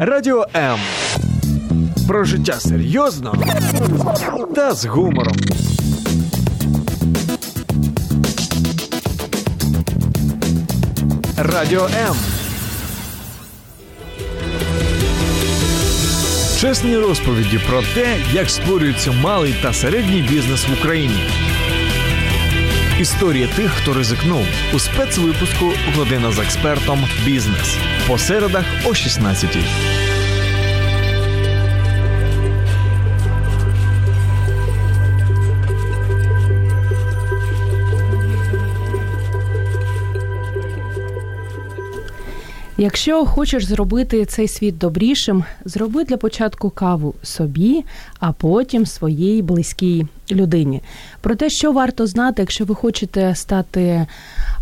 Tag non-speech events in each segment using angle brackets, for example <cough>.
Радіо М. Про життя серйозно та з гумором. Радіо М. Чесні розповіді про те, як створюється малий та середній бізнес в Україні. Історія тих, хто ризикнув. У спецвипуску Година з експертом Бізнес по середах о 16-й. Якщо хочеш зробити цей світ добрішим, зроби для початку каву собі, а потім своїй близькій людині. Про те, що варто знати, якщо ви хочете стати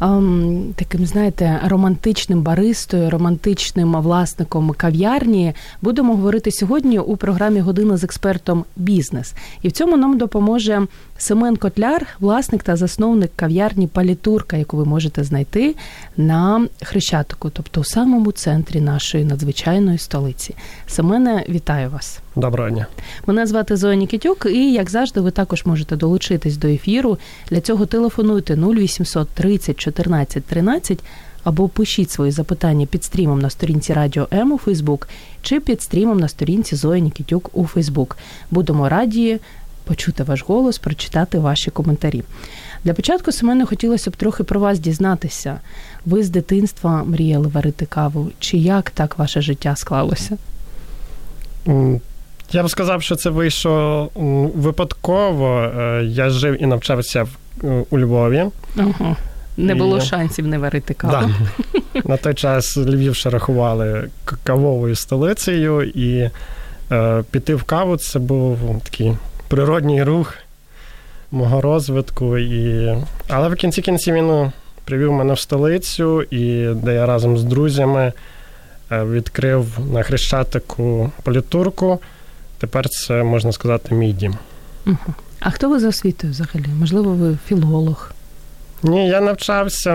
ем, таким, знаєте, романтичним баристою, романтичним власником кав'ярні, будемо говорити сьогодні у програмі Година з експертом Бізнес. І в цьому нам допоможе Семен Котляр, власник та засновник кав'ярні Палітурка, яку ви можете знайти на Хрещатику, тобто у самому центрі нашої надзвичайної столиці. Семене, вітаю вас. Доброго дня. Мене звати Зоя Нікітюк, і як завжди, ви також можете долучитись до ефіру. Для цього телефонуйте 0800 30 14 13 або пишіть свої запитання під стрімом на сторінці Радіо М у Фейсбук чи під стрімом на сторінці Зоя Нікітюк у Фейсбук. Будемо раді почути ваш голос, прочитати ваші коментарі. Для початку Семену хотілося б трохи про вас дізнатися. Ви з дитинства мріяли варити каву? Чи як так ваше життя склалося? Я б сказав, що це вийшло випадково. Е, я жив і навчався в, у Львові. Ага. Не було і... шансів не варити каву. Да. <laughs> На той час Львів ще рахували кавовою столицею, і е, піти в каву це був такий природній рух мого розвитку. І... Але в кінці кінців він ну, привів мене в столицю, і де я разом з друзями е, відкрив на Хрещатику політурку. Тепер це можна сказати мій дім. Угу. А хто ви за освітою взагалі? Можливо, ви філолог? Ні, я навчався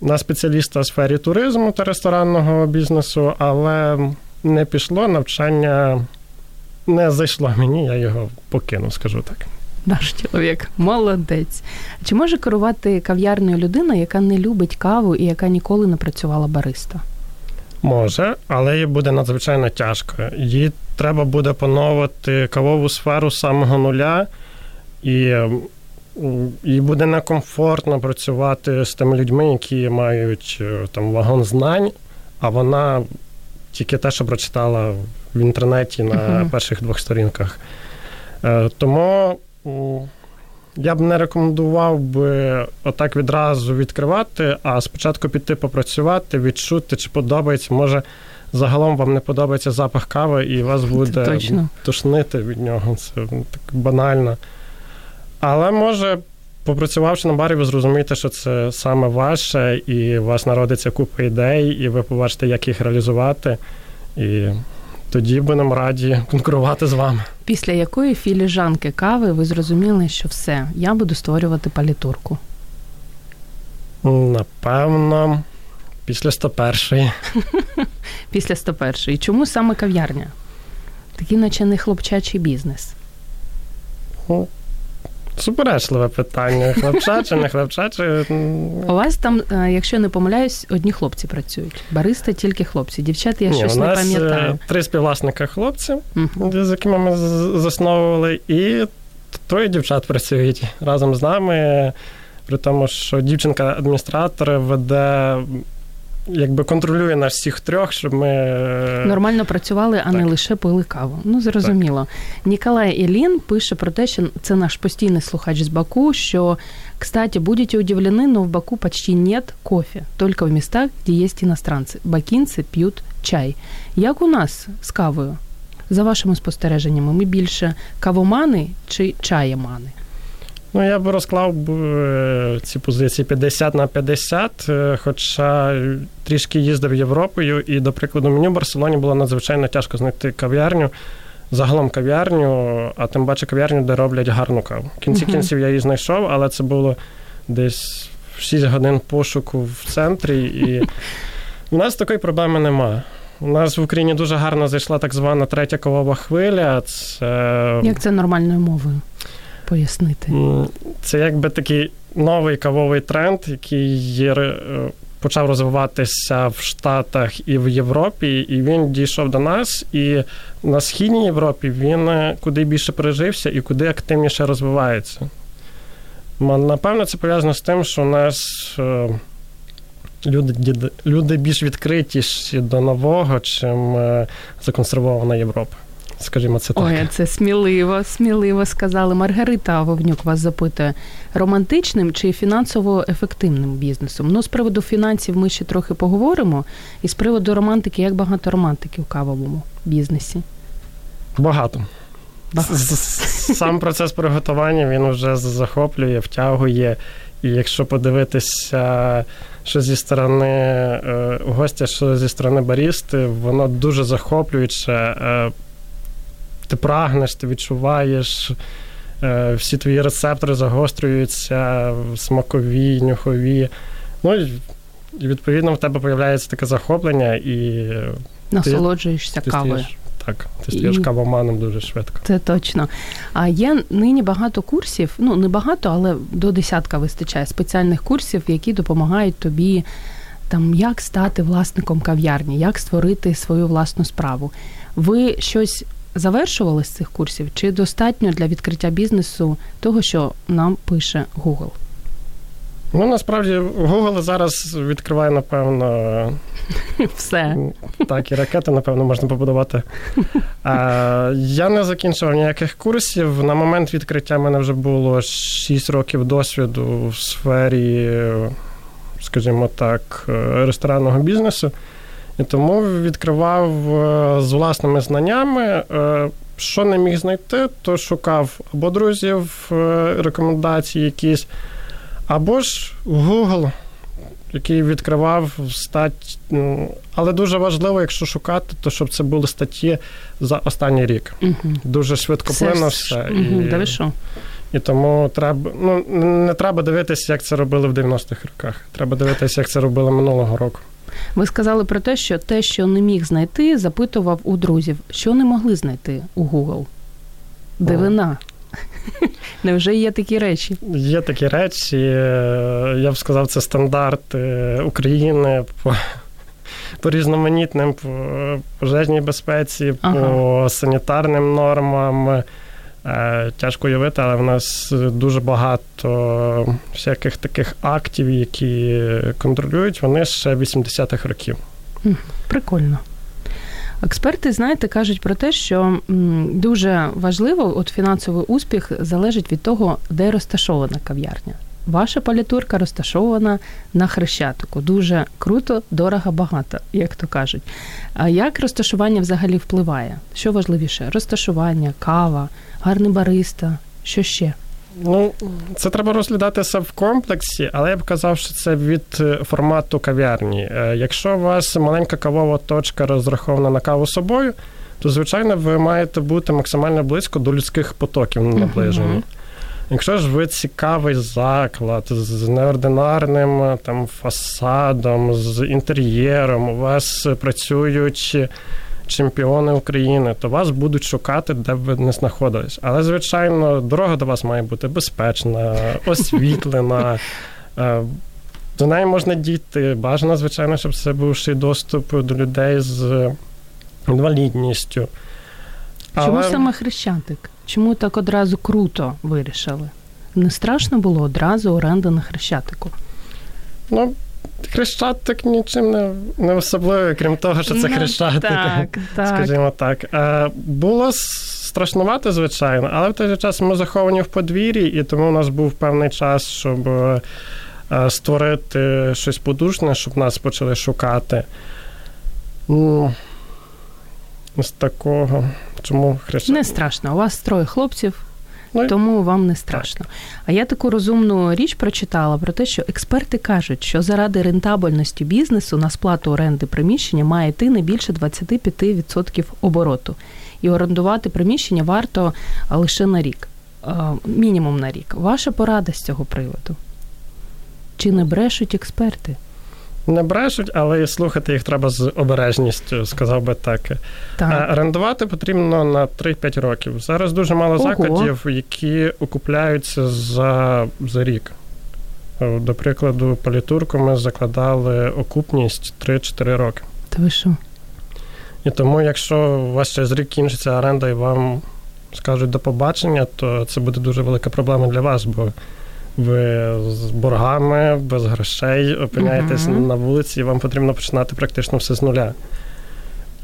на спеціаліста у сфері туризму та ресторанного бізнесу, але не пішло навчання, не зайшло мені, я його покинув, скажу так. Наш чоловік, молодець. Чи може керувати кав'ярною людина, яка не любить каву і яка ніколи не працювала бариста? Може, але їй буде надзвичайно тяжко. Їй треба буде поновити кавову сферу з самого нуля, і їй буде некомфортно працювати з тими людьми, які мають е, там вагон знань, а вона тільки те, що прочитала в інтернеті на uh-huh. перших двох сторінках. Е, тому я б не рекомендував би отак відразу відкривати, а спочатку піти попрацювати, відчути, чи подобається. Може, загалом вам не подобається запах кави, і вас буде Точно. тошнити від нього. Це так банально. Але може, попрацювавши на барі, ви зрозумієте, що це саме ваше, і у вас народиться купа ідей, і ви побачите, як їх реалізувати. І тоді би нам раді конкурувати з вами. Після якої філіжанки кави ви зрозуміли, що все, я буду створювати палітурку? Напевно, після 101-ї. <laughs> Після 101-ї. Чому саме кав'ярня? Такий, наче не хлопчачий бізнес. Суперечливе питання. Хлопчаче, не хлопчаче. У вас там, е, якщо не помиляюсь, одні хлопці працюють. Бариста тільки хлопці. Дівчат я Ні, щось у нас не пам'ятаю. Три співвласника хлопці, uh з якими ми засновували, і троє дівчат працюють разом з нами. При тому, що дівчинка-адміністратор веде якби контролює нас всіх трьох, щоб ми е, нормально працювали, а так. не лише пили каву. Ну зрозуміло. Так. Ніколай Ілін пише про те, що це наш постійний слухач з Баку. Що кстати, будете удивлены, но в Баку почти нет кофе, только в местах, где есть иностранцы. Бакинці п'ють чай. Як у нас з кавою? За вашими спостереженнями, ми більше кавомани чи чаємани? Ну, я б розклав е, ці позиції 50 на 50, е, хоча трішки їздив Європою, і, до прикладу, мені в Барселоні було надзвичайно тяжко знайти кав'ярню, загалом кав'ярню, а тим паче кав'ярню, де роблять гарну каву. В кінці кінців я її знайшов, але це було десь 6 годин пошуку в центрі, і у нас такої проблеми немає. У нас в Україні дуже гарно зайшла так звана третя кавова хвиля. Це як це нормальною мовою пояснити? Це якби такий новий кавовий тренд, який е, почав розвиватися в Штатах і в Європі, і він дійшов до нас. І на східній Європі він е, куди більше пережився і куди активніше розвивається. Напевно, це пов'язано з тим, що у нас е, люди люди більш відкритіші до нового, чим законсервована Європа. Скажімо, це так. Ой, це сміливо, сміливо сказали. Маргарита Вовнюк вас запитує: романтичним чи фінансово ефективним бізнесом? Ну, з приводу фінансів ми ще трохи поговоримо. І з приводу романтики, як багато романтики в кавовому бізнесі? Багато. багато. Сам процес приготування він вже захоплює, втягує. І якщо подивитися, що зі сторони е, гостя, що зі сторони барісти, воно дуже захоплююче. Е, ти прагнеш, ти відчуваєш, е, всі твої рецептори загострюються, смакові, нюхові. Ну і відповідно в тебе з'являється таке захоплення і насолоджуєшся ти, кавою. Ти так, ти стаєш і... кавоманом дуже швидко. Це точно. А є нині багато курсів, ну не багато, але до десятка вистачає спеціальних курсів, які допомагають тобі там як стати власником кав'ярні, як створити свою власну справу. Ви щось завершували з цих курсів, чи достатньо для відкриття бізнесу того, що нам пише Google? Ну, насправді, Google зараз відкриває, напевно, <laughs> все. Так, і ракети, напевно, можна побудувати. А, Я не закінчував ніяких курсів. На момент відкриття в мене вже було 6 років досвіду в сфері, скажімо так, ресторанного бізнесу. І тому відкривав е, з власними знаннями. Е, що не міг знайти, то шукав або друзів е, рекомендації якісь, або ж Google, який відкривав стать. Ну, але дуже важливо, якщо шукати, то щоб це були статті за останній рік. Угу. Дуже швидко плино все. Угу, і, і тому треба ну, не треба дивитися, як це робили в 90-х роках. Треба дивитися, як це робили минулого року. Ви сказали про те, що те, що не міг знайти, запитував у друзів, що не могли знайти у Google. Дивина. <laughs> Невже є такі речі? Є такі речі. Е, я б сказав, це стандарт е, України по по різноманітним по пожежній безпеці, ага. по санітарним нормам. Е, тяжко уявити, але в нас дуже багато всяких таких актів, які контролюють, вони ще 80-х років. Прикольно. Експерти, знаєте, кажуть про те, що дуже важливо, от фінансовий успіх залежить від того, де розташована кав'ярня. Ваша палітурка розташована на хрещатику. Дуже круто, дорого, багато, як то кажуть. А як розташування взагалі впливає? Що важливіше? Розташування, кава, гарний бариста, що ще? Ну, це треба розглядатися в комплексі, але я б казав, що це від е, формату кав'ярні. Е, якщо у вас маленька кавова точка розрахована на каву собою, то звичайно ви маєте бути максимально близько до людських потоків наближені. Uh-huh. Якщо ж ви цікавий заклад з неординарним е, там фасадом, з інтер'єром, у вас працюють чемпіони України, то вас будуть шукати, де б ви не знаходились. Але, звичайно, дорога до вас має бути безпечна, <laughs> освітлена. Е, до неї можна дійти. Бажано, звичайно, щоб це був ще доступ до людей з інвалідністю. Але... Чому саме Хрещатик? Чому так одразу круто вирішили? Не страшно було одразу оренда на Хрещатику? Ну, Хрещатик нічим не не особливий, крім того, що це ну, хрещатик. Так, <laughs> так. Скажімо так. Е, було страшнувато, звичайно, але в той же час ми заховані в подвір'ї, і тому у нас був певний час, щоб е, створити щось подушне, щоб нас почали шукати. Ну, з такого. Чому хрещатик? Не страшно. У вас троє хлопців. Ну, Тому вам не страшно. А я таку розумну річ прочитала про те, що експерти кажуть, що заради рентабельності бізнесу на сплату оренди приміщення має йти не більше 25% обороту. І орендувати приміщення варто лише на рік, мінімум на рік. Ваша порада з цього приводу? Чи не брешуть експерти? Не брешуть, але і слухати їх треба з обережністю, сказав би так. так. А орендувати потрібно на 3-5 років. Зараз дуже мало Ого. закладів, які окупляються за, за рік. До прикладу, політурку ми закладали окупність 3-4 роки. Та ви що? І тому, якщо у вас через рік кінчиться оренда і вам скажуть до побачення, то це буде дуже велика проблема для вас, бо ви з боргами, без грошей опиняєтесь uh-huh. на вулиці, і вам потрібно починати практично все з нуля.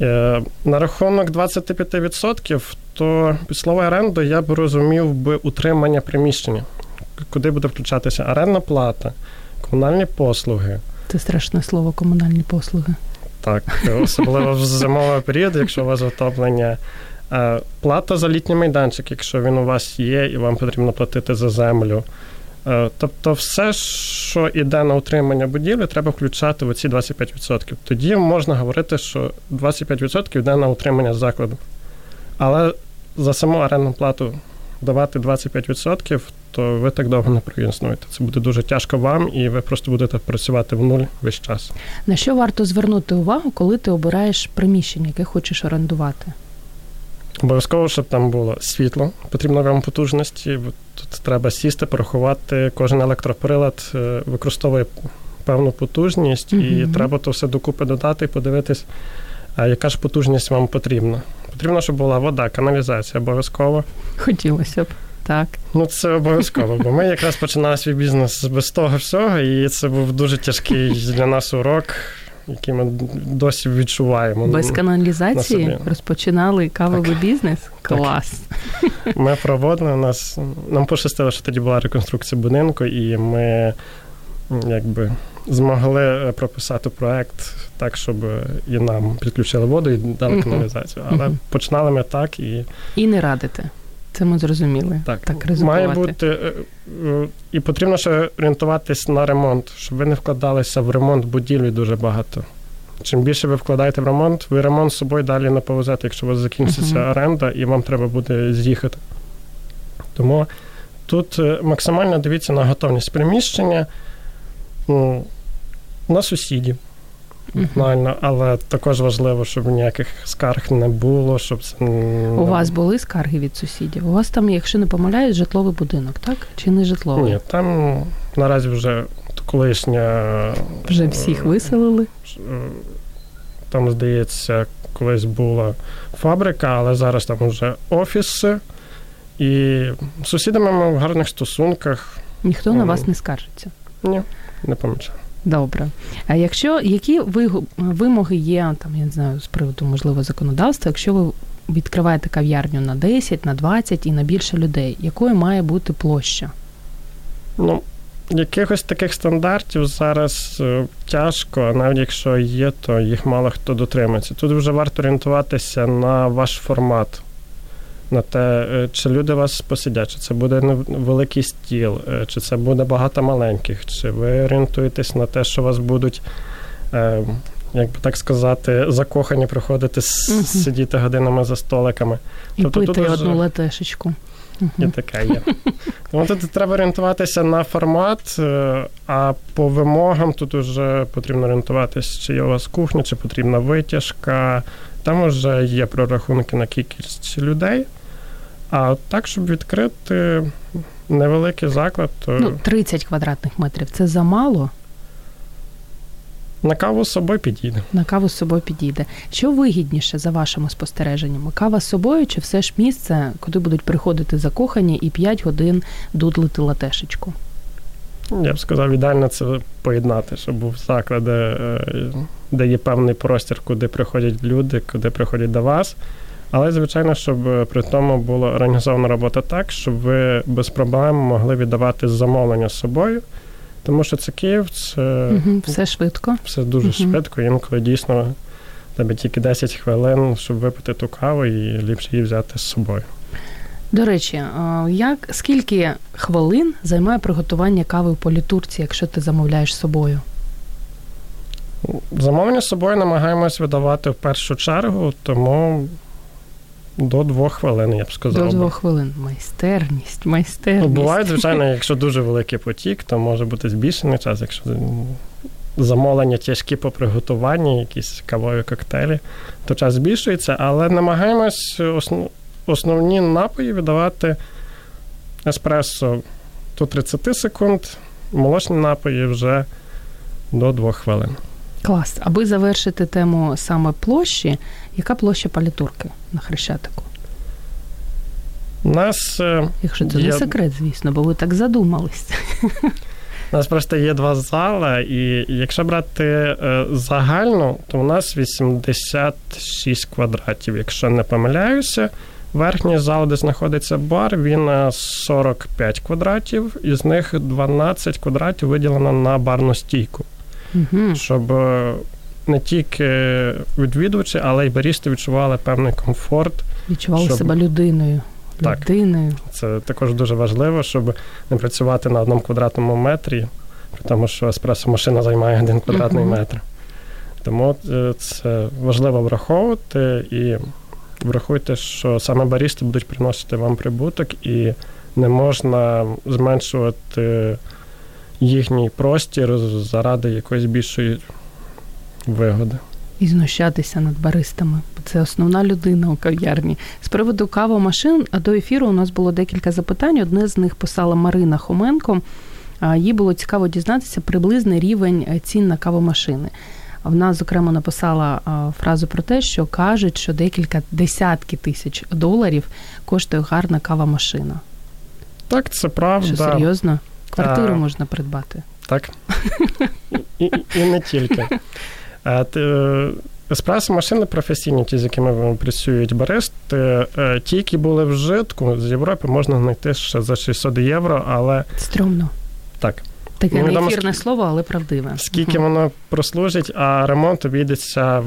Е, на рахунок 25%, то під слово оренду я б розумів би утримання приміщення, куди буде включатися орендна плата, комунальні послуги. Це страшне слово комунальні послуги. Так, особливо в зимовий період, якщо у вас отоплення. Е, плата за літній майданчик, якщо він у вас є, і вам потрібно платити за землю. Е, тобто, все, що йде на утримання будівлі, треба включати в оці 25%. Тоді можна говорити, що 25% йде на утримання закладу. Але за саму орендну плату давати 25%, то ви так довго не проіснуєте. Це буде дуже тяжко вам, і ви просто будете працювати в нуль весь час. На що варто звернути увагу, коли ти обираєш приміщення, яке хочеш орендувати? Обов'язково, щоб там було світло, потрібно вам потужності. Тут треба сісти, порахувати. Кожен електроприлад е, використовує певну потужність, mm і треба то все докупи додати і подивитись, яка ж потужність вам потрібна. Потрібно, щоб була вода, каналізація обов'язково. Хотілося б. Так. Ну, це обов'язково, бо ми якраз починали свій бізнес без того всього, і це був дуже тяжкий для нас урок які ми досі відчуваємо. Без каналізації розпочинали кавовий так. бізнес? Клас. Так. Ми проводили нас. Нам пощастило, що тоді була реконструкція будинку, і ми якби змогли прописати проект так, щоб і нам підключили воду і дали каналізацію. Але починали ми так і. І не радите. Це ми зрозуміли. Так, так має бути е, е, і потрібно ще орієнтуватись на ремонт, щоб ви не вкладалися в ремонт будівлі дуже багато. Чим більше ви вкладаєте в ремонт, ви ремонт з собою далі не повезете, якщо у вас закінчиться uh-huh. оренда, і вам треба буде з'їхати. Тому тут е, максимально дивіться на готовність приміщення, ну, на сусідів. Банально, але також важливо, щоб ніяких скарг не було. щоб це У вас були скарги від сусідів? У вас там, якщо не помиляюсь, житловий будинок, так? Чи не житловий? Ні, там наразі вже колишня. Вже всіх виселили? Там, здається, колись була фабрика, але зараз там вже офіси. І з сусідами ми в гарних стосунках. Ніхто на вас не скаржиться? Ні, не помічаю. Добре. А якщо які вимоги є, там я не знаю, з приводу можливо законодавства, якщо ви відкриваєте кав'ярню на 10, на 20 і на більше людей, якою має бути площа? Ну, якихось таких стандартів зараз е, тяжко, навіть якщо є, то їх мало хто дотримується. Тут вже варто орієнтуватися на ваш формат на те, е, чи люди вас посидять, чи це буде великий стіл, е, чи це буде багато маленьких, чи ви орієнтуєтесь на те, що вас будуть. Е, як би так сказати, закохані приходити угу. сидіти годинами за столиками. І тобто, пити тут одну латешечку. І таке є. Тому тут треба орієнтуватися на формат, а по вимогам тут вже потрібно орієнтуватися, чи є у вас кухня, чи потрібна витяжка. Там вже є прорахунки на кількість людей. А так, щоб відкрити невеликий заклад, то. Ну, 30 квадратних метрів це замало. На каву з собою підійде. На каву з собою підійде. Що вигідніше за вашими спостереженнями? Кава з собою чи все ж місце, куди будуть приходити закохані і 5 годин дудлити латешечку? Я б сказав, ідеально це поєднати, щоб був заклад, де, е, де є певний простір, куди приходять люди, куди приходять до вас. Але, звичайно, щоб е, при тому була організована робота так, щоб ви без проблем могли віддавати замовлення з собою. Тому що це Київ, це угу, все швидко. Все дуже угу. швидко. Інколи дійсно тебе тільки 10 хвилин, щоб випити ту каву і ліпше її взяти з собою. До речі, як скільки хвилин займає приготування кави в політурці, якщо ти замовляєш з собою? Замовлення з собою намагаємось видавати в першу чергу, тому до двох хвилин, я б сказав. До двох хвилин. Майстерність, майстерність. Ну, Буває, звичайно, якщо дуже великий потік, то може бути збільшений час, якщо замовлення тяжкі по приготуванні, якісь кавові коктейлі, то час збільшується, але намагаємось основ, основні напої віддавати еспресо до 30 секунд, молочні напої вже до 2 хвилин. Клас. Аби завершити тему саме площі, яка площа палітурки на Хрещатику? У нас, е, Якщо це є, не секрет, звісно, бо ви так задумались. у нас просто є два зали, і якщо брати е, загальну, то у нас 86 квадратів. Якщо не помиляюся, верхній зал, де знаходиться бар, він 45 квадратів, із них 12 квадратів виділено на барну стійку. Угу. щоб е, не тільки відвідувачі, але й барісти відчували певний комфорт. Відчували Щоб- себе людиною. Так. Людиною. Це також дуже важливо, щоб не працювати на одному квадратному метрі, тому, що еспресо-машина займає один квадратний Мгм. метр. Тому е, це важливо враховувати і врахуйте, що саме барісти будуть приносити вам прибуток, і не можна зменшувати їхній простір заради якоїсь більшої вигоди. І знущатися над баристами. Бо Це основна людина у кав'ярні. З приводу кавомашин а до ефіру у нас було декілька запитань. Одне з них писала Марина Хоменко. Їй було цікаво дізнатися приблизний рівень е, цін на кавомашини. А Вона, зокрема, написала фразу про те, що кажуть, що декілька десятки тисяч доларів коштує гарна кавомашина. Так, це правда. Що серйозно? Квартиру Так. можна придбати. Так. <laughs> І, і, і не тільки. Еспресо-машини професійні, ті, з якими працюють баристи, ті, які були в житку з Європи, можна знайти ще за 600 євро, але Стрьомно. так, Таке Невідомо, неефірне скільки- слово, але правдиве. скільки Мгм. воно прослужить, а ремонт обійдеться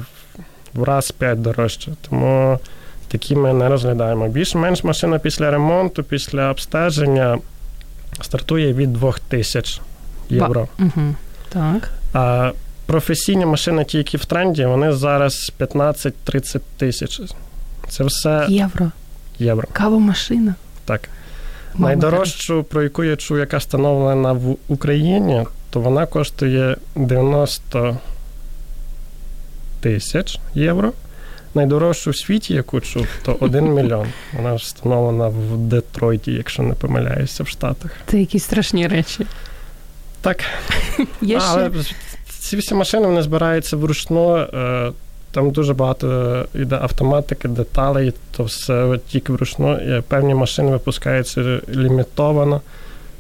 в- раз 5 дорожче. Тому такі ми не розглядаємо. Більш-менш машина після ремонту, після обстеження стартує від 2000 євро. Угу. Так. А професійні машини, ті, які в тренді, вони зараз 15-30 тисяч. Це все Євро. євро. Кавомашина. Так. Мама Найдорожчу, про яку я чув, яка встановлена в Україні, то вона коштує 90 тисяч євро. Найдорожчу в світі, яку чув, то 1 <laughs> мільйон. Вона встановлена в Детройті, якщо не помиляюся, в Штатах. Це якісь страшні речі. Так, <laughs> Є ще Але ці всі машини вони збираються вручну. е, Там дуже багато йде автоматики, деталей, то все тільки вручну. І Певні машини випускаються лімітовано.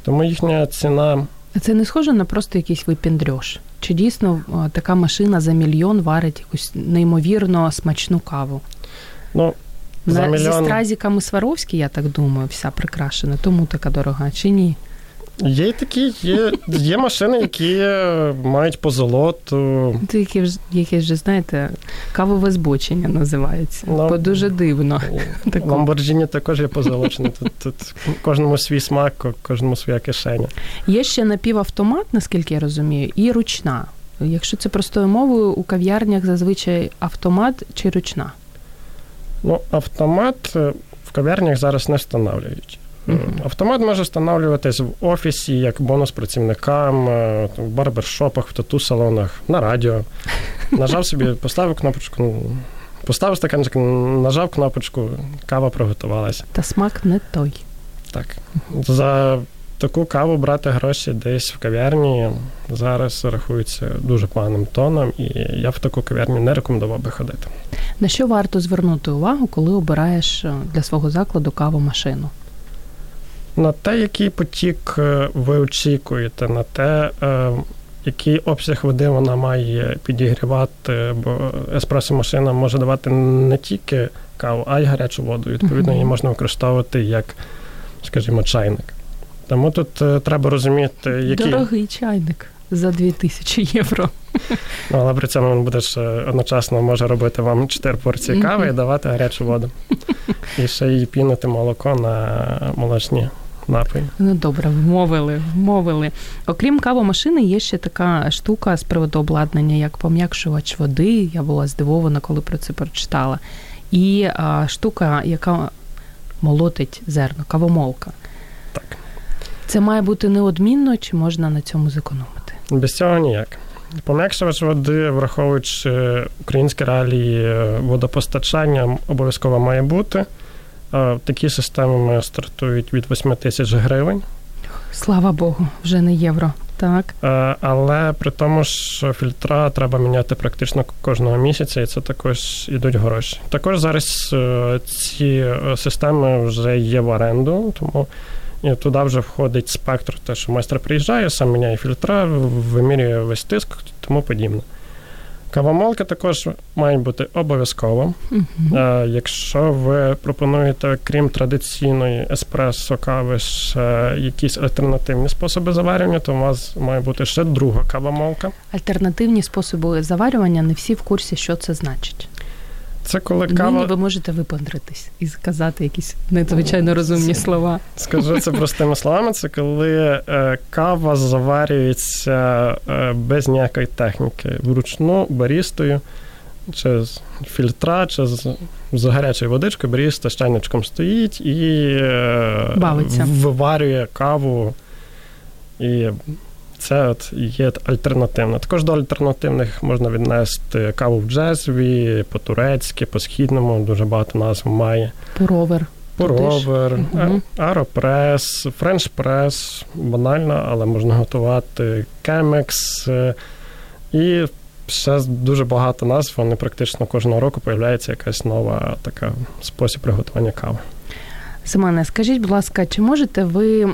Тому їхня ціна А це не схоже на просто якийсь випіндрьош. Чи дійсно така машина за мільйон варить якусь неймовірно смачну каву? ну, за На, Зі стразіками Сваровські, я так думаю, вся прикрашена, тому така дорога, чи ні? Є й такі, є, є машини, які мають позолоту. Це яке ж яке ж, знаєте, кавове збочення називається. Ну, Бо дуже дивно. <laughs> Ламборджині також є позолочені. Тут, тут кожному свій смак, кожному своя кишеня. Є ще напівавтомат, наскільки я розумію, і ручна. Якщо це простою мовою, у кав'ярнях зазвичай автомат чи ручна. Ну, автомат е, в кав'ярнях зараз не встановлюють. Е. Автомат може встановлюватись в офісі як бонус працівникам, е, в барбершопах, в тату-салонах, на радіо. Нажав собі, поставив кнопочку, поставив стаканчик, нажав кнопочку, кава приготувалася. Та смак не той. Так. За таку каву брати гроші десь в кав'ярні зараз рахується дуже поганим тоном, і я в таку кав'ярню не рекомендував би ходити. На що варто звернути увагу, коли обираєш е, для свого закладу кавомашину? На те, який потік е, ви очікуєте, на те, е, який обсяг води вона має підігрівати, бо еспресо-машина може давати не тільки каву, а й гарячу воду. Відповідно, її можна використовувати як, скажімо, чайник. Тому тут е, треба розуміти, який, Дорогий чайник за 2000 євро. ну, але при цьому він буде ж е, одночасно може робити вам 4 порції кави і давати гарячу воду. І ще й пінити молоко на молочні напої. Ну добре, вмовили, вмовили. Окрім кавомашини, є ще така штука з приводу обладнання, як пом'якшувач води. Я була здивована, коли про це прочитала. І а, штука, яка молотить зерно, кавомолка. Так. Це має бути неодмінно, чи можна на цьому зекономити? Без цього ніяк. Пом'якшувач води, враховуючи українські реалії водопостачання, обов'язково має бути. Такі системи стартують від 8 тисяч гривень. Слава Богу, вже не євро. Так. Але при тому, що фільтра треба міняти практично кожного місяця, і це також ідуть гроші. Також зараз е, ці е, системи вже є в оренду, тому і туди вже входить спектр, те, що майстер приїжджає, сам міняє фільтра, вимірює весь тиск тому подібне. Кавомолки також мають бути обов'язково. Uh-huh. Якщо ви пропонуєте, крім традиційної еспресо кави, ще якісь альтернативні способи заварювання, то у вас має бути ще друга кавомолка. Альтернативні способи заварювання не всі в курсі, що це значить. Це коли кава... Ви можете випандритись і сказати якісь надзвичайно розумні слова. Скажу це простими словами. Це коли е, кава заварюється е, без ніякої техніки вручну барістою, чи з фільтра, чи з, з гарячою водичкою, баріста з чайничком стоїть і е, Бавиться. виварює каву. І це от є альтернативно. Також до альтернативних можна віднести каву в джезві, по-турецьки, по-східному, дуже багато назв має. Пуровер. Пуровер, угу. аеропрес, френчпрес, банально, але можна готувати кемекс. Е, і ще дуже багато назв, вони практично кожного року появляється якась нова така спосіб приготування кави. Семене, скажіть, будь ласка, чи можете ви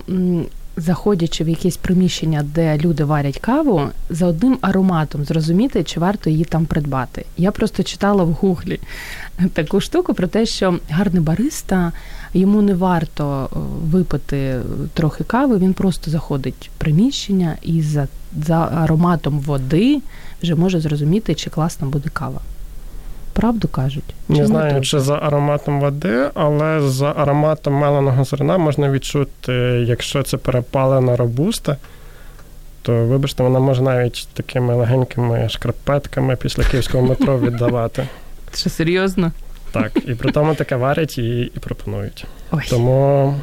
заходячи в якесь приміщення, де люди варять каву, за одним ароматом зрозуміти, чи варто її там придбати. Я просто читала в гуглі таку штуку про те, що гарний бариста йому не варто е, випити трохи кави, він просто заходить в приміщення і за, за ароматом води вже може зрозуміти, чи класна буде кава правду кажуть? Не Чому знаю, чи за ароматом води, але за ароматом меленого зерна можна відчути, якщо це перепалена робуста, то, вибачте, вона може навіть такими легенькими шкарпетками після київського метро <laughs> віддавати. Що серйозно? Так, і при тому таке варять і, і пропонують. Ой. Тому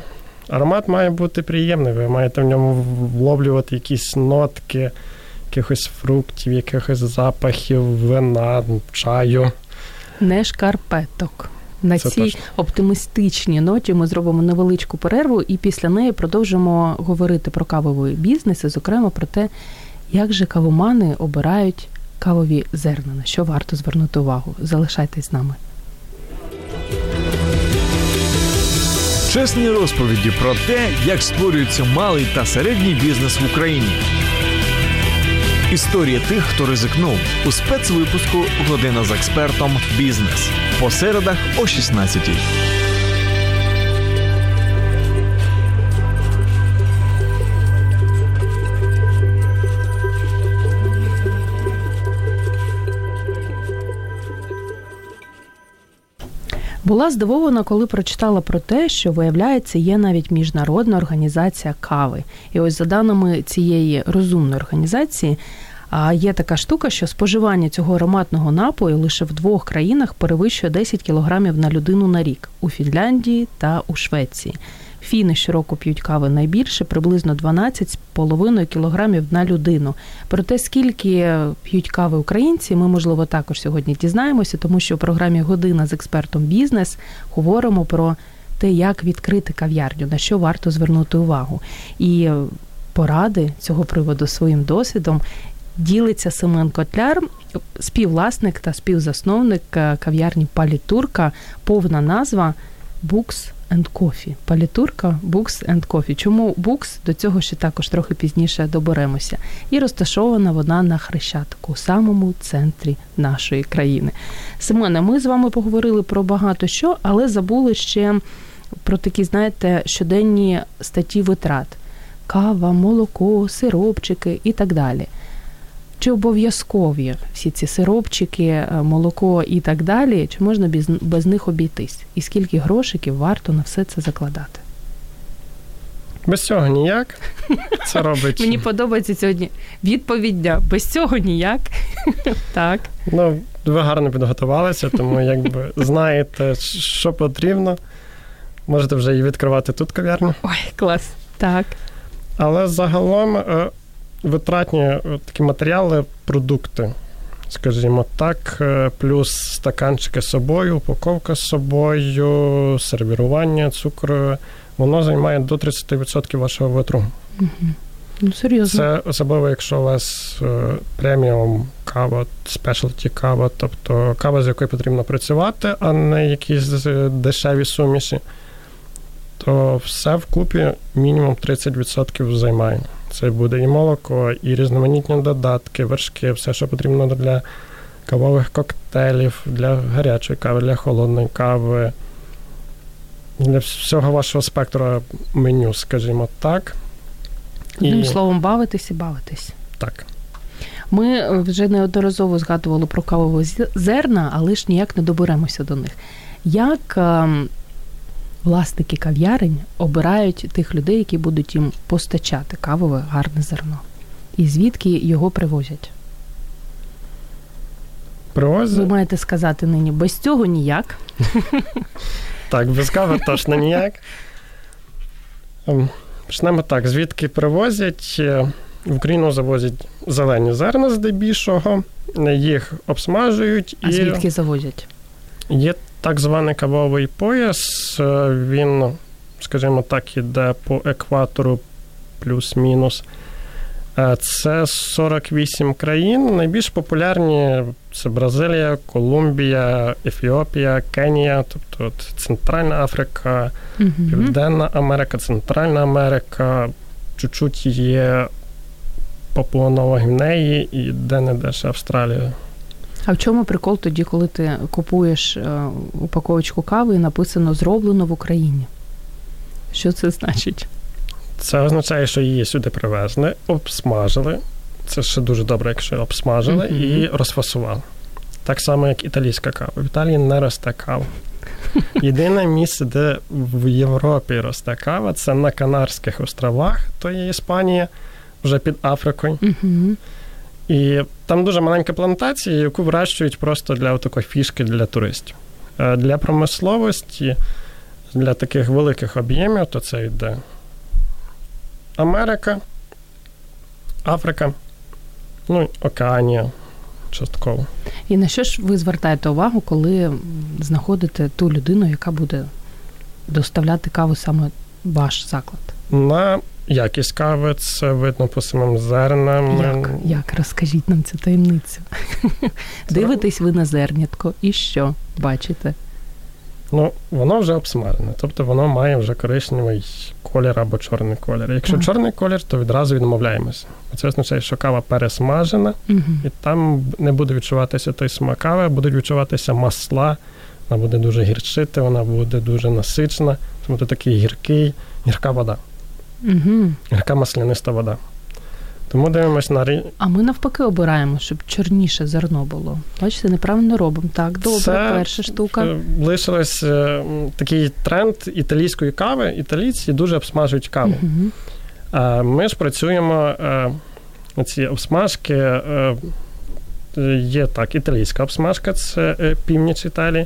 аромат має бути приємний. Ви маєте в ньому вловлювати якісь нотки, якихось фруктів, якихось запахів, вина, чаю не шкарпеток. На Це цій точно. оптимістичній ноті ми зробимо невеличку перерву, і після неї продовжимо говорити про кавовий бізнес, і зокрема про те, як же кавомани обирають кавові зерна, на що варто звернути увагу. Залишайтесь з нами. Чесні розповіді про те, як створюється малий та середній бізнес в Україні. Історія тих, хто ризикнув. У спецвипуску Година з експертом. Бізнес по середах о 16-й. Була здивована, коли прочитала про те, що виявляється, є навіть міжнародна організація кави. І ось за даними цієї розумної організації, є така штука, що споживання цього ароматного напою лише в двох країнах перевищує 10 кілограмів на людину на рік у Фінляндії та у Швеції. Фіни щороку п'ють кави найбільше, приблизно 12,5 кілограмів на людину. Про те, скільки п'ють кави українці, ми можливо також сьогодні дізнаємося, тому що в програмі Година з експертом бізнес говоримо про те, як відкрити кав'ярню, на що варто звернути увагу. І поради цього приводу своїм досвідом. Ділиться Семен Котляр, співвласник та співзасновник кав'ярні Палітурка, повна назва Books and Coffee. Палітурка Books and Coffee. Чому Books? До цього ще також трохи пізніше доберемося. І розташована вона на Хрещатику, у самому центрі нашої країни. Семене, ми з вами поговорили про багато що, але забули ще про такі, знаєте, щоденні статті витрат: кава, молоко, сиропчики і так далі. Чи обов'язкові всі ці сиропчики, е, молоко і так далі, чи можна без, без них обійтись? І скільки грошиків варто на все це закладати? Без цього ніяк. <laughs> Це робить. Мені подобається сьогодні відповіддя. Без цього ніяк. <laughs> Так. Ну, ви гарно підготувалися, тому якби знаєте, що потрібно. Можете вже і відкривати тут кав'ярню. Ой, клас. Так. Але загалом е, витратні такі матеріали, продукти, скажімо так, е, плюс стаканчики з собою, упаковка з собою, сервірування, цукру, воно займає до 30% вашого витру. Угу. Ну, серйозно. Це особливо, якщо у вас е, преміум кава, спешлті кава, тобто кава, з якою потрібно працювати, а не якісь дешеві суміші, то все вкупі мінімум 30% займає. Це буде і молоко, і різноманітні додатки, вершки, все, що потрібно для кавових коктейлів, для гарячої кави, для холодної кави, для всього вашого спектру меню, скажімо так. Одним і... словом, бавитись і бавитись. Так. Ми вже неодноразово згадували про кавові зерна, але ж ніяк не доберемося до них. Як ем, власники кав'ярень обирають тих людей, які будуть їм постачати кавове гарне зерно. І звідки його привозять? Привозять? Ви маєте сказати нині, без цього ніяк. <laughs> Так, без кави точно ніяк. Ем, почнемо так, звідки привозять? Е, в Україну завозять зелені зерна здебільшого, їх обсмажують. А звідки завозять? Є так званий кавовий пояс, е, він, скажімо так, іде по екватору плюс-мінус. Е, це 48 країн. Найбільш популярні це Бразилія, Колумбія, Ефіопія, Кенія, тобто от Центральна Африка, угу. Південна Америка, Центральна Америка, чуть-чуть є Папуа Нова Гвінеї і де-не-де ще Австралія. А в чому прикол тоді, коли ти купуєш е, упаковочку кави і написано зроблено в Україні? Що це значить? Це означає, що її сюди привезли, обсмажили. Це ще дуже добре, якщо обсмажили mm-hmm. і розфасували. Так само, як італійська кава. В Італії не росте кава. <laughs> Єдине місце, де в Європі росте кава, це на Канарських островах, то є Іспанія, вже під Африкою. Mm-hmm. І там дуже маленька плантація, яку вирощують просто для такої фішки для туристів. Е, для промисловості, для таких великих об'ємів, то це йде Америка, Африка, ну Океанія частково. І на що ж ви звертаєте увагу, коли знаходите ту людину, яка буде доставляти каву саме ваш заклад? На Якість кави це видно по самим зернам. Як? Як? Розкажіть нам цю таємницю. <laughs> Дивитесь ви на зернятко і що бачите? Ну, воно вже обсмарене, тобто воно має вже коричневий колір або чорний колір. Якщо так. чорний колір, то відразу відмовляємося. Це означає, що кава пересмажена, угу. і там не буде відчуватися той смак кави, будуть відчуватися масла, вона буде дуже гірчити, вона буде дуже насичена, тому це такий гіркий, гірка вода. Угу. Яка масляниста вода. Тому дивимося на рі... А ми навпаки обираємо, щоб чорніше зерно було. Бачите, неправильно робимо. Так, добре, Це перша штука. Е, лишилось е, такий тренд італійської кави. Італійці дуже обсмажують каву. Угу. Ми ж працюємо е, ці обсмажки. Є так, італійська обсмажка, це північ Італії,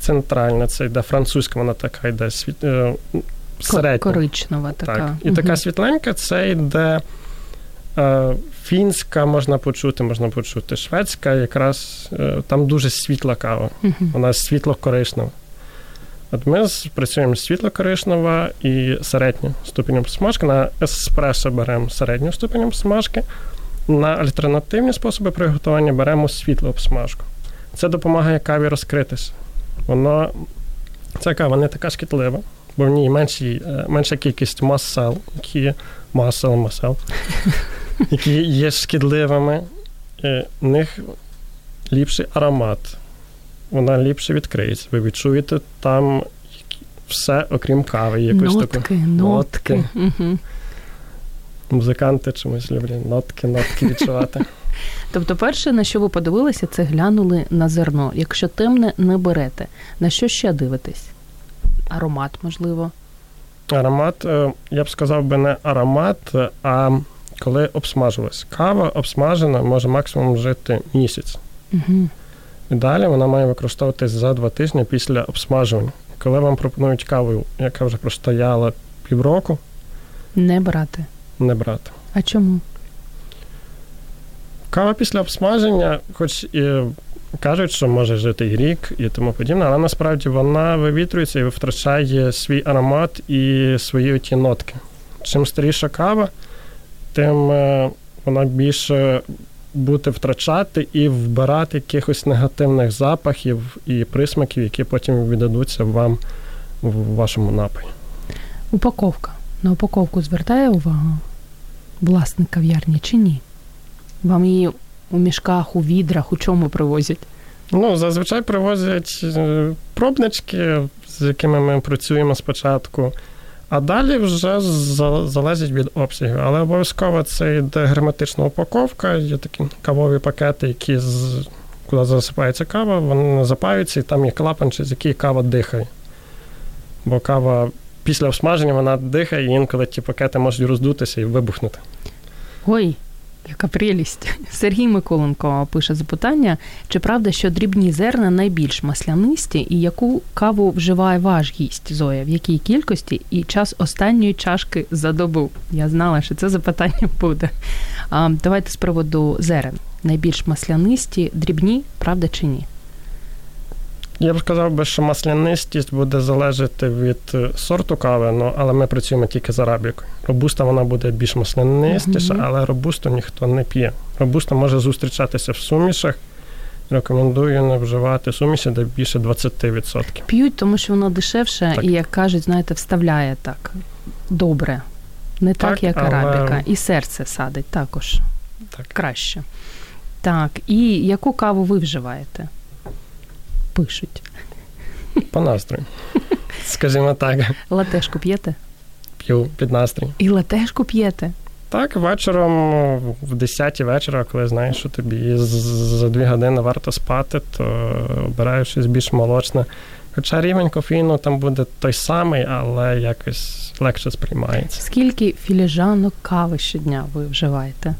центральна, це йде французька, вона така йде середня. Коричнева така. Так. І угу. така світленька це йде е, фінська, можна почути, можна почути шведська, якраз е, там дуже світла кава. Угу. Вона світло-коричнева. От ми працюємо світло-коричнева і середню ступенем смажки. На еспресо беремо середню ступенем смажки. На альтернативні способи приготування беремо світло обсмажку. Це допомагає каві розкритися. Воно, Ця кава не така шкідлива, бо в ній менші, е, менша кількість масел, які масел, масел, <laughs> які є шкідливими, е, в них ліпший аромат. Вона ліпше відкриється. Ви відчуєте там все, окрім кави. Якось нотки, таку. нотки. нотки. Угу. Музиканти чомусь люблять нотки, нотки відчувати. <laughs> Тобто, перше, на що ви подивилися, це глянули на зерно. Якщо темне, не берете. На що ще дивитесь? Аромат, можливо. Аромат, е, я б сказав би не аромат, а коли обсмажилась. Кава обсмажена може максимум жити місяць. Угу. І далі вона має використовуватись за два тижні після обсмажування. Коли вам пропонують каву, яка вже простояла півроку, не брати. Не брати. А чому? Кава після обсмаження, хоч і кажуть, що може жити і рік і тому подібне, але насправді вона вивітрюється і втрачає свій аромат і свої ті нотки. Чим старіша кава, тим е, вона більше буде втрачати і вбирати якихось негативних запахів і присмаків, які потім віддадуться вам в вашому напої. Упаковка. На упаковку звертає увагу власник кав'ярні чи ні? Вам її у мішках, у відрах, у чому привозять? Ну, зазвичай привозять е, пробнички, з якими ми працюємо спочатку, а далі вже залежить від обсягів. Але обов'язково це йде герметична упаковка, є такі кавові пакети, які з куди засипається кава, вони запаються, і там є клапан, через який кава дихає. Бо кава після всмаження вона дихає, і інколи ті пакети можуть роздутися і вибухнути. Ой, яка прелість. Сергій Миколенко пише запитання: чи правда, що дрібні зерна найбільш маслянисті, і яку каву вживає ваш гість Зоя? В якій кількості і час останньої чашки за добу? Я знала, що це запитання буде. А, Давайте з приводу зерен. Найбільш маслянисті, дрібні, правда чи ні? Я б сказав би, що маслянистість буде залежати від е, сорту кави, ну, але ми працюємо тільки з арабікою. Робуста вона буде більш маслянистіша, mm-hmm. але робусту ніхто не п'є. Робуста може зустрічатися в сумішах. Рекомендую не вживати суміші, де більше 20%. П'ють, тому що воно дешевше так. і, як кажуть, знаєте, вставляє так добре. Не так, так як але... арабіка. І серце садить також так. краще. Так, і яку каву ви вживаєте? Пишуть. По настрою. Скажімо так. Латешку п'єте? П'ю під настрій. І латешку п'єте? Так, вечором, в 10 вечора, коли знаєш, що тобі за 2 години варто спати, то обираю щось більш молочне. Хоча рівень кофеїну там буде той самий, але якось легше сприймається. Скільки філіжанок кави щодня ви вживаєте?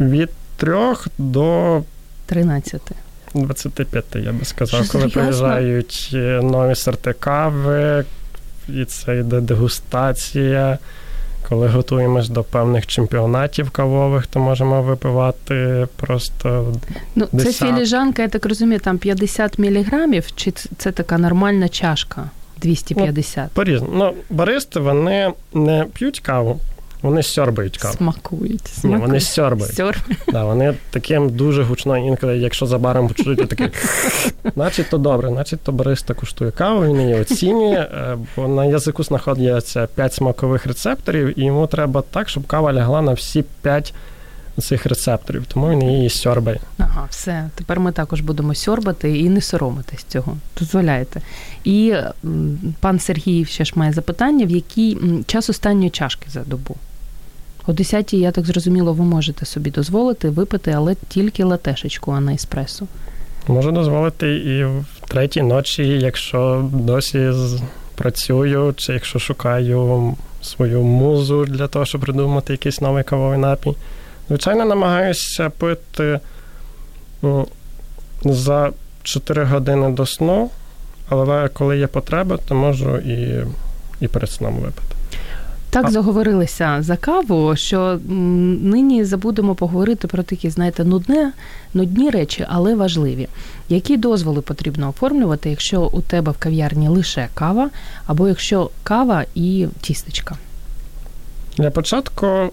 Від трьох до 13. 25, я би сказав, коли приїжджають е, нові сорти кави, і це йде дегустація. Коли готуємось до певних чемпіонатів кавових, то можемо випивати просто. Ну, це філіжанка, я так розумію, там 50 міліграмів, чи це така нормальна чашка 250? Ну, По-різному. Ну, баристи вони не п'ють каву, вони сьорбають каву. Смакують. смакують. Ні, вони сьорбають. Сьорбають. Да, вони таким дуже гучно, інколи, якщо за баром почують, таке, значить <laughs> то добре, значить то бариста куштує каву, він її оцінює, е, бо на язику знаходяться 5 смакових рецепторів, і йому треба так, щоб кава лягла на всі 5 цих рецепторів, тому він її сьорбає. Ага, все. Тепер ми також будемо сьорбати і не соромитись цього. Дозволяєте. І пан Сергій ще ж має запитання: в який час останньої чашки за добу? О 10 я так зрозуміло, ви можете собі дозволити випити, але тільки латешечку, а не еспресо. Можу дозволити і в третій ночі, якщо досі працюю, чи якщо шукаю свою музу для того, щоб придумати якийсь новий кавовий напій. Звичайно, намагаюся пити ну, за 4 години до сну, але коли є потреба, то можу і, і перед сном випити. Так заговорилися за каву, що нині забудемо поговорити про такі, знаєте, нудне, нудні речі, але важливі. Які дозволи потрібно оформлювати, якщо у тебе в кав'ярні лише кава, або якщо кава і тістечка? Для початку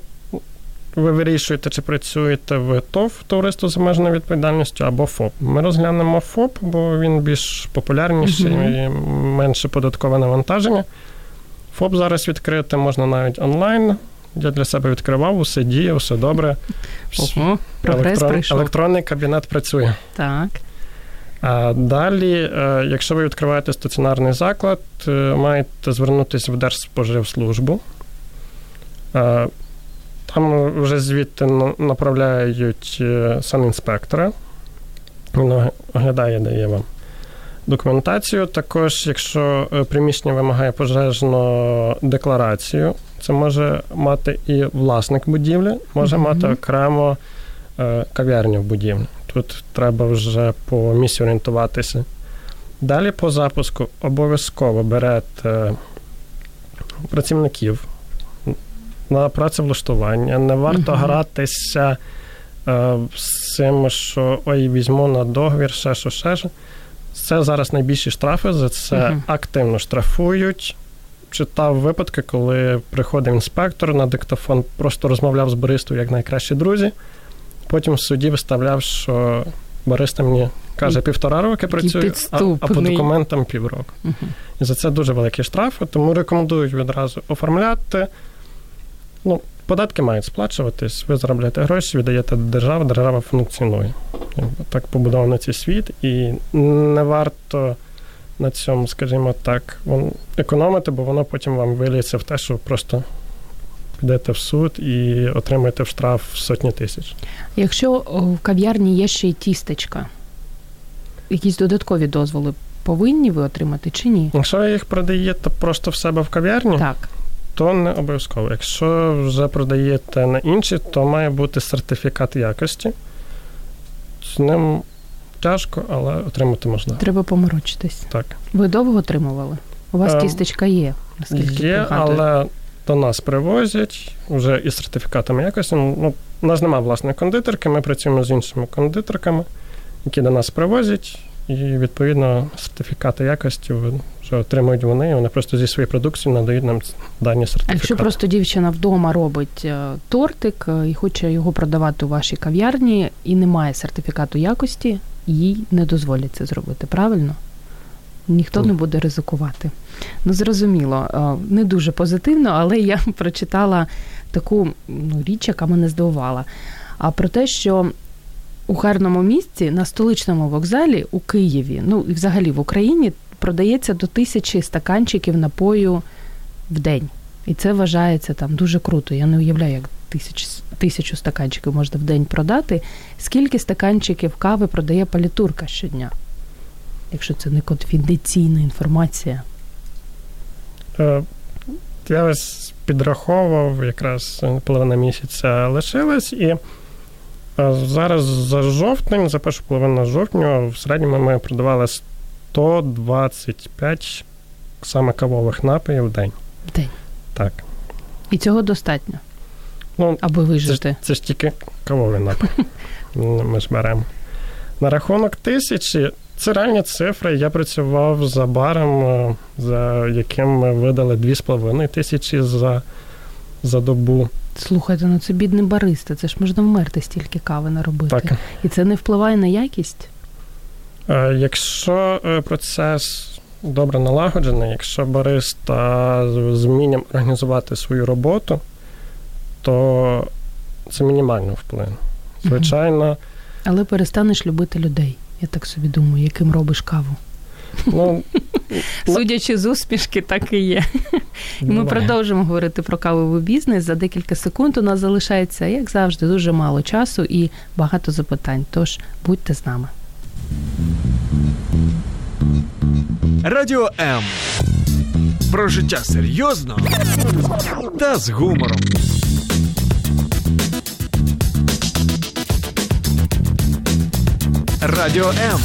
ви вирішуєте, чи працюєте в ТОВ товариство з обмеженою відповідальністю або ФОП. Ми розглянемо ФОП, бо він більш популярніший uh-huh. і менше податкове навантаження. ФОП зараз відкрити можна навіть онлайн. Я для себе відкривав, усе діє, все добре. Ого, Електрон... Електронний кабінет працює. Так. А далі, е, якщо ви відкриваєте стаціонарний заклад, е, маєте звернутися в Держспоживслужбу. Е, там вже звідти направляють санінспектора. Він оглядає, дає вам документацію. Також, якщо е, приміщення вимагає пожежну декларацію, це може мати і власник будівлі, може mm-hmm. мати окремо е, кав'ярню в будівлі. Тут треба вже по місці орієнтуватися. Далі по запуску обов'язково берете працівників на працевлаштування. Не варто uh-huh. гратися з цим, що ой, візьму на договір, ще що, ще що. Це зараз найбільші штрафи, за це uh-huh. активно штрафують. Читав випадки, коли приходив інспектор на диктофон, просто розмовляв з баристою як найкращі друзі. Потім в суді виставляв, що бариста мені каже, півтора роки працює, а, а по документам півроку. Uh-huh. І за це дуже великі штрафи, тому рекомендують відразу оформляти. Ну, Податки мають сплачуватись, ви заробляєте гроші, віддаєте державу, держава функціонує. Так побудований цей світ, і не варто на цьому, скажімо так, економити, бо воно потім вам виліється в те, що просто підете в суд і отримаєте в штраф сотні тисяч. Якщо в кав'ярні є ще й тістечка, якісь додаткові дозволи повинні ви отримати чи ні? Якщо ви їх продаєте просто в себе в кав'ярні, так то не обов'язково. Якщо вже продаєте на інші, то має бути сертифікат якості. З ним тяжко, але отримати можна. Треба поморочитись. Так. Ви довго отримували? У вас е, тістечка є, наскільки Є, але до нас привозять вже із сертифікатами якості. Ну, У нас немає власної кондитерки, ми працюємо з іншими кондитерками, які до нас привозять, і відповідно сертифікати якості що отримують вони, вони просто зі своєї продукції надають нам дані сертифікати. А якщо просто дівчина вдома робить е, тортик е, і хоче його продавати у вашій кав'ярні, і немає сертифікату якості, їй не дозволять це зробити, правильно? Ніхто не буде ризикувати. Ну, зрозуміло, е, не дуже позитивно, але я <laughs> прочитала таку ну, річ, яка мене здивувала. А про те, що у гарному місці на столичному вокзалі у Києві, ну і взагалі в Україні продається до тисячі стаканчиків напою в день. І це вважається там дуже круто. Я не уявляю, як тисяч, тисячу стаканчиків можна в день продати. Скільки стаканчиків кави продає палітурка щодня? Якщо це не конфіденційна інформація. Е, я ось підраховував, якраз половина місяця лишилась, і зараз за жовтень, за першу половину жовтня, в середньому ми продавали 125 саме кавових напоїв в день. В день. Так. І цього достатньо. Ну, Аби вижити. Це, це ж тільки кавовий напій. <laughs> Ми ж беремо. На рахунок тисячі, це реальні цифри. Я працював за баром, е, за яким ми видали 2,5 тисячі за за добу. Слухайте, ну це бідний бариста, це ж можна вмерти стільки кави наробити. Так. І це не впливає на якість? Е, якщо е, процес добре налагоджений, якщо бариста з вмінням організувати свою роботу, то це мінімально вплине. Звичайно. Але перестанеш любити людей. Я так собі думаю, яким робиш каву. Ну, <laughs> Судячи з усмішки, так і є. І Ми продовжимо говорити про кавовий бізнес. За декілька секунд у нас залишається, як завжди, дуже мало часу і багато запитань. Тож будьте з нами. Радіо М. Про життя серйозно та з гумором. Радіо М.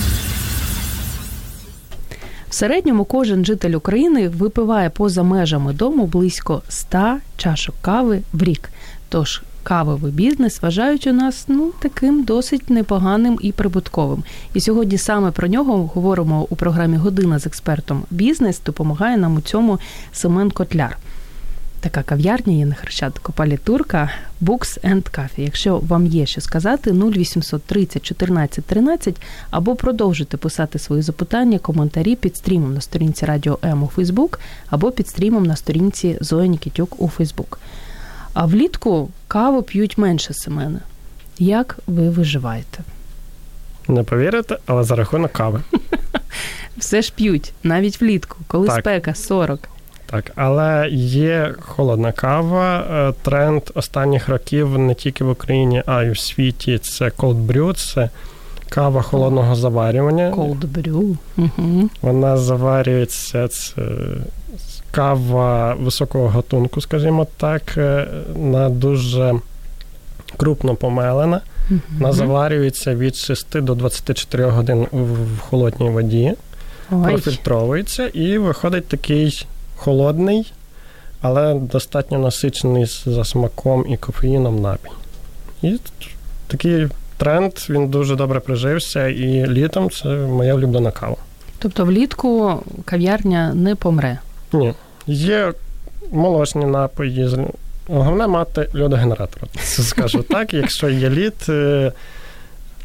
Середньому кожен житель України випиває поза межами дому близько 100 чашок кави в рік. Тож кавовий бізнес вважають у нас ну таким досить непоганим і прибутковим. І сьогодні саме про нього говоримо у програмі Година з експертом бізнес. Допомагає нам у цьому Семен Котляр. Така кав'ярня є на Хрещатику Палітурка Books and Coffee. Якщо вам є що сказати, 0800 30 14 13 або продовжуйте писати свої запитання, коментарі під стрімом на сторінці Радіо М у Фейсбук або під стрімом на сторінці Зої Нікітюк у Фейсбук. А влітку каву п'ють менше Семена. Як ви виживаєте? Не повірите, але за рахунок кави. <laughs> Все ж п'ють, навіть влітку, коли так. спека 40. Так, але є холодна кава. Е, тренд останніх років не тільки в Україні, а й у світі. Це cold brew, це кава холодного заварювання. Cold brew. Угу. Вона заварюється це кава високого гатунку, скажімо так, е, на дуже крупно помелена. Mm-hmm. Вона заварюється від 6 до 24 годин в холодній воді, Ой. профільтровується і виходить такий холодний, але достатньо насичений за смаком і кофеїном напій. І такий тренд, він дуже добре прижився, і літом це моя улюблена кава. Тобто влітку кав'ярня не помре? Ні. Є молочні напої. Головне мати льодогенератор. <laughs> Скажу так, якщо є лід, е,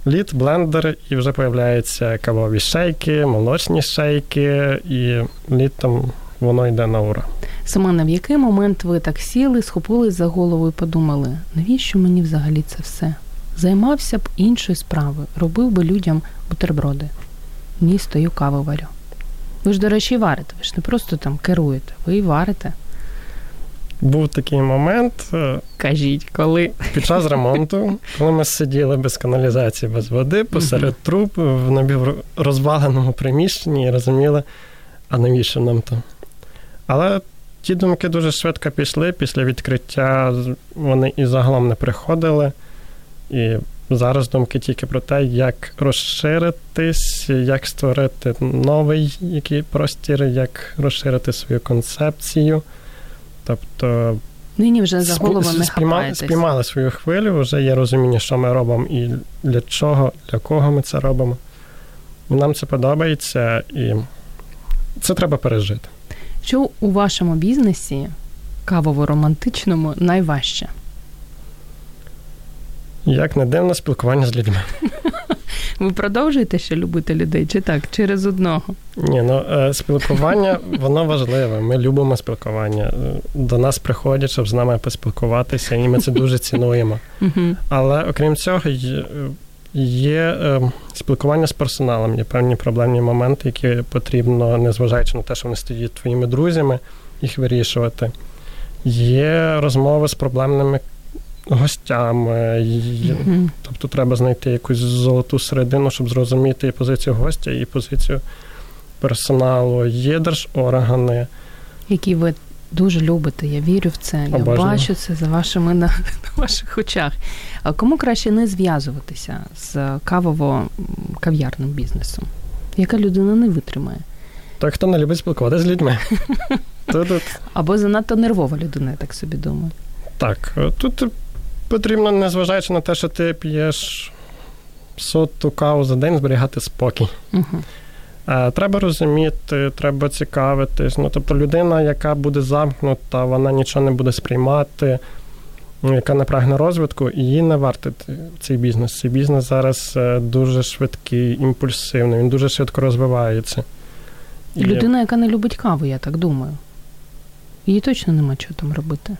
лід, блендер, і вже появляються кавові шейки, молочні шейки, і літом воно йде на ура. Семене, в який момент ви так сіли, схопились за голову і подумали, навіщо мені взагалі це все? Займався б іншою справою, робив би людям бутерброди. Ні, стою каву варю. Ви ж, до речі, варите, ви ж не просто там керуєте, ви і варите. Був такий момент. е, Кажіть, коли. Під час ремонту, коли ми сиділи без каналізації, без води, посеред труб в напіврозваленому приміщенні і розуміли, а навіщо нам то? Але ті думки дуже швидко пішли. Після відкриття вони і загалом не приходили. І зараз думки тільки про те, як розширитись, як створити новий який простір, як розширити свою концепцію. Тобто Нині вже за голову не спіймали, спіймали свою хвилю, вже є розуміння, що ми робимо і для чого, для кого ми це робимо. Нам це подобається, і це треба пережити. Що у вашому бізнесі кавово-романтичному найважче? Як не дивно, спілкування з людьми. <laughs> Ви продовжуєте ще любити людей, чи так? Через одного? Ні, ну е, спілкування <laughs> воно важливе. Ми любимо спілкування. Е, До нас приходять, щоб з нами поспілкуватися, і ми це дуже цінуємо. Але окрім цього, є, є е, спілкування з персоналом, є певні проблемні моменти, які потрібно, незважаючи на те, що вони стають твоїми друзями, їх вирішувати. Є розмови з проблемними гостями. Є, Угу. Тобто треба знайти якусь золоту середину, щоб зрозуміти і позицію гостя, і позицію персоналу. Є держоргани. Які ви дуже любите, я вірю в це. Я бачу це за вашими на, на ваших очах. А кому краще не зв'язуватися з кавово-кав'ярним бізнесом? Яка людина не витримає? Той, хто не любить спілкуватися з людьми. <laughs> Або занадто нервова людина, я так собі думаю. так, тут потрібно, незважаючи на те, що ти п'єш соту каву за день, зберігати спокій. Угу. Е, Треба розуміти, треба цікавитись. Ну, тобто людина, яка буде замкнута, вона нічого не буде сприймати, яка не прагне розвитку, їй не варто т- цей бізнес. Цей бізнес зараз е, дуже швидкий, імпульсивний, він дуже швидко розвивається. І- Людина, яка не любить каву, я так думаю. Їй точно нема чого там робити.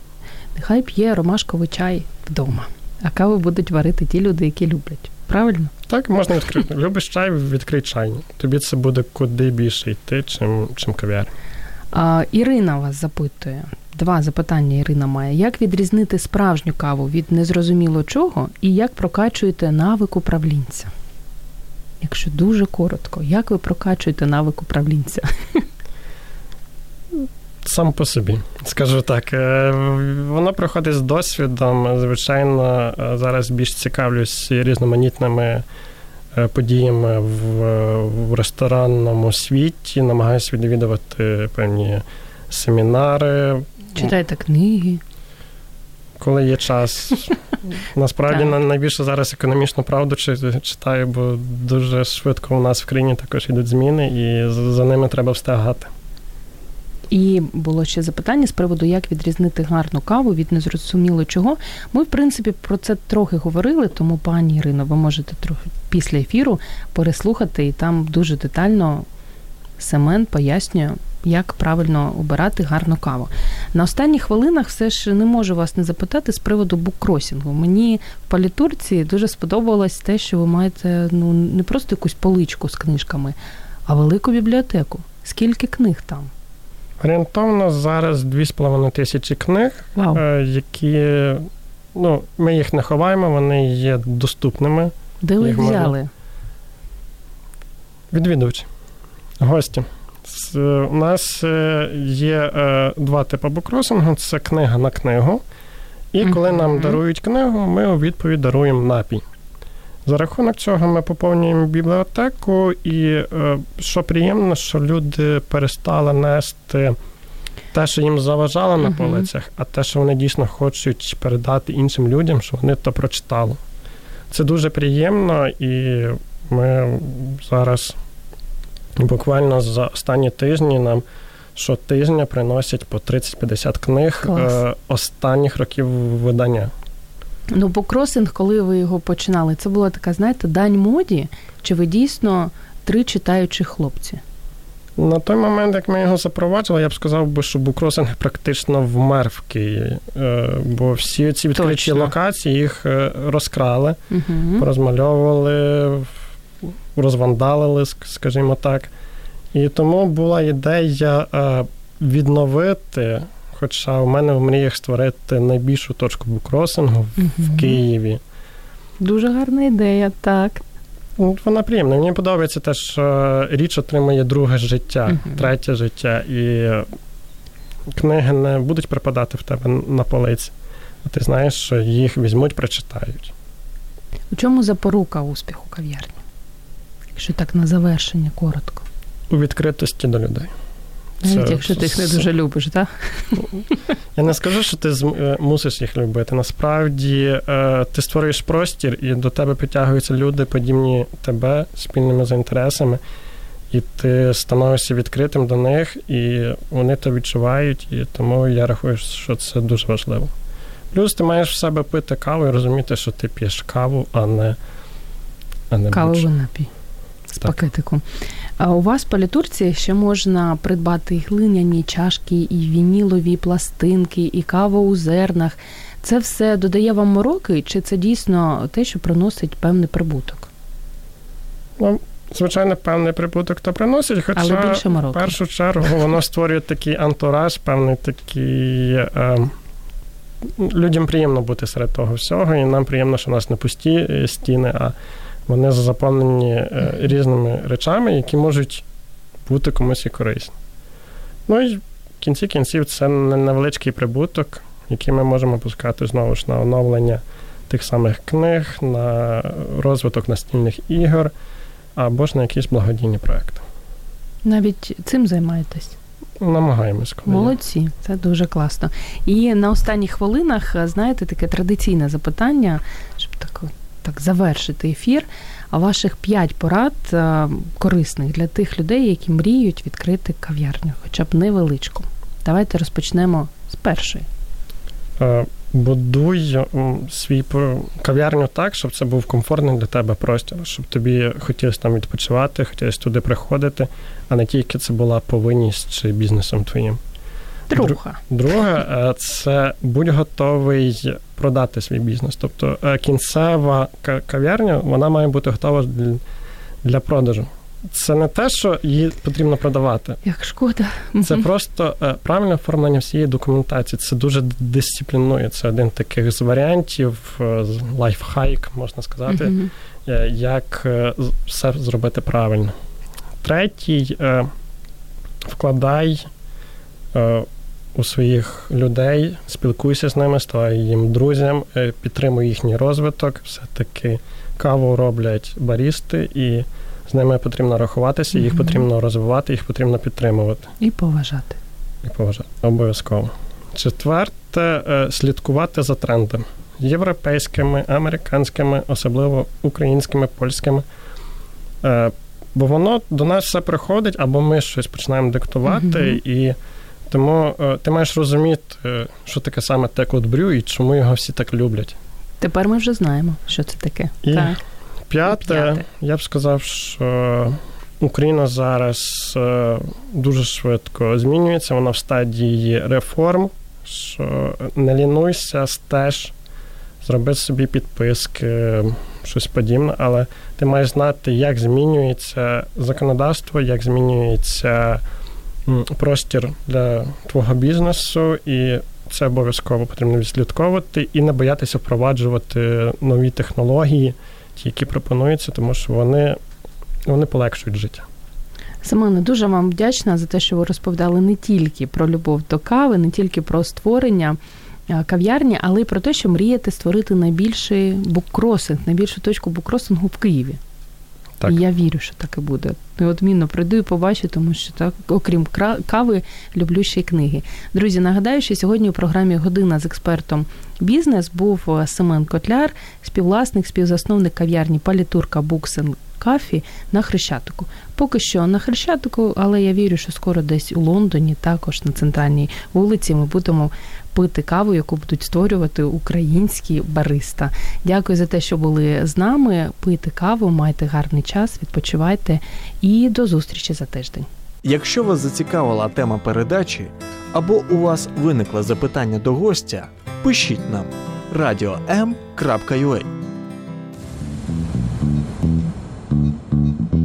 Нехай п'є ромашковий чай вдома, а каву будуть варити ті люди, які люблять. Правильно? Так, можна відкрити. <laughs> Любиш чай, відкрий чайник. Тобі це буде куди більше йти, чим, чим кав'ярня. А, Ірина вас запитує. Два запитання Ірина має. Як відрізнити справжню каву від незрозуміло чого, і як прокачуєте навик управлінця? Якщо дуже коротко, як ви прокачуєте навик управлінця? <laughs> Сам по собі, скажу так. Е, Воно приходить з досвідом. Звичайно, е, зараз більш цікавлюсь різноманітними е, подіями в, ресторанному світі, намагаюся відвідувати певні семінари. Читайте книги. Коли є час, насправді найбільше зараз економічну правду читаю, бо дуже швидко у нас в країні також йдуть зміни, і за ними треба встигати. І було ще запитання з приводу, як відрізнити гарну каву від незрозуміло чого. Ми, в принципі, про це трохи говорили, тому, пані Ірино, ви можете трохи після ефіру переслухати, і там дуже детально Семен пояснює, як правильно обирати гарну каву. На останніх хвилинах все ж не можу вас не запитати з приводу буккросінгу. Мені в палітурці дуже сподобалось те, що ви маєте ну не просто якусь поличку з книжками, а велику бібліотеку. Скільки книг там? Орієнтовно зараз 2,5 тисячі книг, Вау. е, які ну, ми їх не ховаємо, вони є доступними. Де ви їх їх можна- взяли? Відвідувачі, гості. У нас е, є е, два типи букросингу: це книга на книгу. І коли нам дарують книгу, ми у відповідь даруємо напій. За рахунок цього ми поповнюємо бібліотеку, і е, що приємно, що люди перестали нести те, що їм заважало на полицях, а те, що вони дійсно хочуть передати іншим людям, що вони то прочитали. це дуже приємно, і ми зараз буквально за останні тижні нам щотижня приносять по 30-50 книг Клас. останніх років видання. Ну, букросинг, коли ви його починали, це була така, знаєте, дань моді, чи ви дійсно три читаючі хлопці? На той момент, як ми його запроваджували, я б сказав би, що букросинг практично вмер в Києві, Е, бо всі ці відкриті Точно. локації їх е, розкрали, Угу. порозмальовували, розвандалили, скажімо так. І тому була ідея е, відновити, хоча в мене в мріях створити найбільшу точку букросингу в Києві. Дуже гарна ідея, так. Ну, Вона приємна. Мені подобається те, що річ отримує друге життя, Мгм. третє життя, і книги не будуть припадати в тебе на полиці. А ти знаєш, що їх візьмуть, прочитають. У чому запорука успіху кав'ярні? Якщо так на завершення коротко. У відкритості до людей. Навіть Це якщо ти їх не дуже любиш, так? Я не скажу, що ти е, мусиш їх любити. Насправді е, ти створюєш простір, і до тебе підтягуються люди, подібні тебе спільними за інтересами, і ти становишся відкритим до них, і вони це відчувають, і тому я рахую, що це дуже важливо. Плюс ти маєш в себе пити каву і розуміти, що ти п'єш каву, а не, а не будь-що. Напій з Так. пакетиком. А у вас по літурці ще можна придбати і глиняні чашки, і вінілові пластинки, і каву у зернах. Це все додає вам мороки, чи це дійсно те, що приносить певний прибуток? Ну, звичайно, певний прибуток то приносить, хоча Але більше в першу чергу воно створює такий антураж, певний такий. Е, людям приємно бути серед того всього, і нам приємно, що у нас не пусті е, стіни, а вони заповнені е, різними речами, які можуть бути комусь і корисні. Ну і в кінці кінців це невеличкий прибуток, який ми можемо пускати знову ж на оновлення тих самих книг, на розвиток настільних ігор або ж на якісь благодійні проекти. Навіть цим займаєтесь. Намагаємось коли. є. Молодці, це дуже класно. І на останніх хвилинах, знаєте, таке традиційне запитання, щоб так, так завершити ефір. А ваших п'ять порад е, корисних для тих людей, які мріють відкрити кав'ярню, хоча б невеличку. Давайте розпочнемо з першої. Е, Будуй свій кав'ярню так, щоб це був комфортний для тебе простір, щоб тобі хотілося там відпочивати, хотілося туди приходити, а не тільки це була повинність чи бізнесом твоїм. Друга. Друге, е, це будь готовий продати свій бізнес. Тобто е, кінцева кав'ярня вона має бути готова для, продажу. Це не те, що її потрібно продавати. Як шкода. Це просто е, правильне оформлення всієї документації. Це дуже дисциплінує. Це один таких з варіантів, е, лайфхайк, можна сказати, як все зробити правильно. Третій вкладай у своїх людей, спілкуйся з ними, ставай їм друзям, е, підтримуй їхній розвиток. Все-таки каву роблять барісти, і з ними потрібно рахуватися, їх потрібно розвивати, їх потрібно підтримувати І поважати. і поважати. Обов'язково. Четверте, е, слідкувати за трендами європейськими, американськими, особливо українськими, польськими. Е, Бо воно до нас все приходить, або ми щось починаємо диктувати, Мгм. і тому е, ти маєш розуміти, е, що таке саме те брю і чому його всі так люблять. Тепер ми вже знаємо, що це таке. І Так. П'яте, П'яте. я б сказав, що Україна зараз е, дуже швидко змінюється, вона в стадії реформ, що не лінуйся, стеж, зроби собі підписки, щось подібне, але ти маєш знати, як змінюється законодавство, як змінюється простір для твого бізнесу, і це обов'язково потрібно відслідковувати і не боятися впроваджувати нові технології ті, які пропонуються, тому що вони, вони полегшують життя. Семене, дуже вам вдячна за те, що ви розповідали не тільки про любов до кави, не тільки про створення е, кав'ярні, але й про те, що мрієте створити найбільший буккросинг, найбільшу точку буккросингу в Києві. Так. І я вірю, що так і буде. Неодмінно прийду і побачу, тому що так, окрім кави, люблю ще й книги. Друзі, нагадаю, що сьогодні у програмі Година з експертом бізнес був е, Семен Котляр, співвласник, співзасновник кав'ярні Палітурка Буксен Кафі на Хрещатику. Поки що на Хрещатику, але я вірю, що скоро десь у Лондоні, також на центральній вулиці, ми будемо пити каву, яку будуть створювати українські бариста. Дякую за те, що були з нами. Пийте каву, майте гарний час, відпочивайте і до зустрічі за тиждень. Якщо вас зацікавила тема передачі або у вас виникло запитання до гостя, пишіть нам radio.m.ua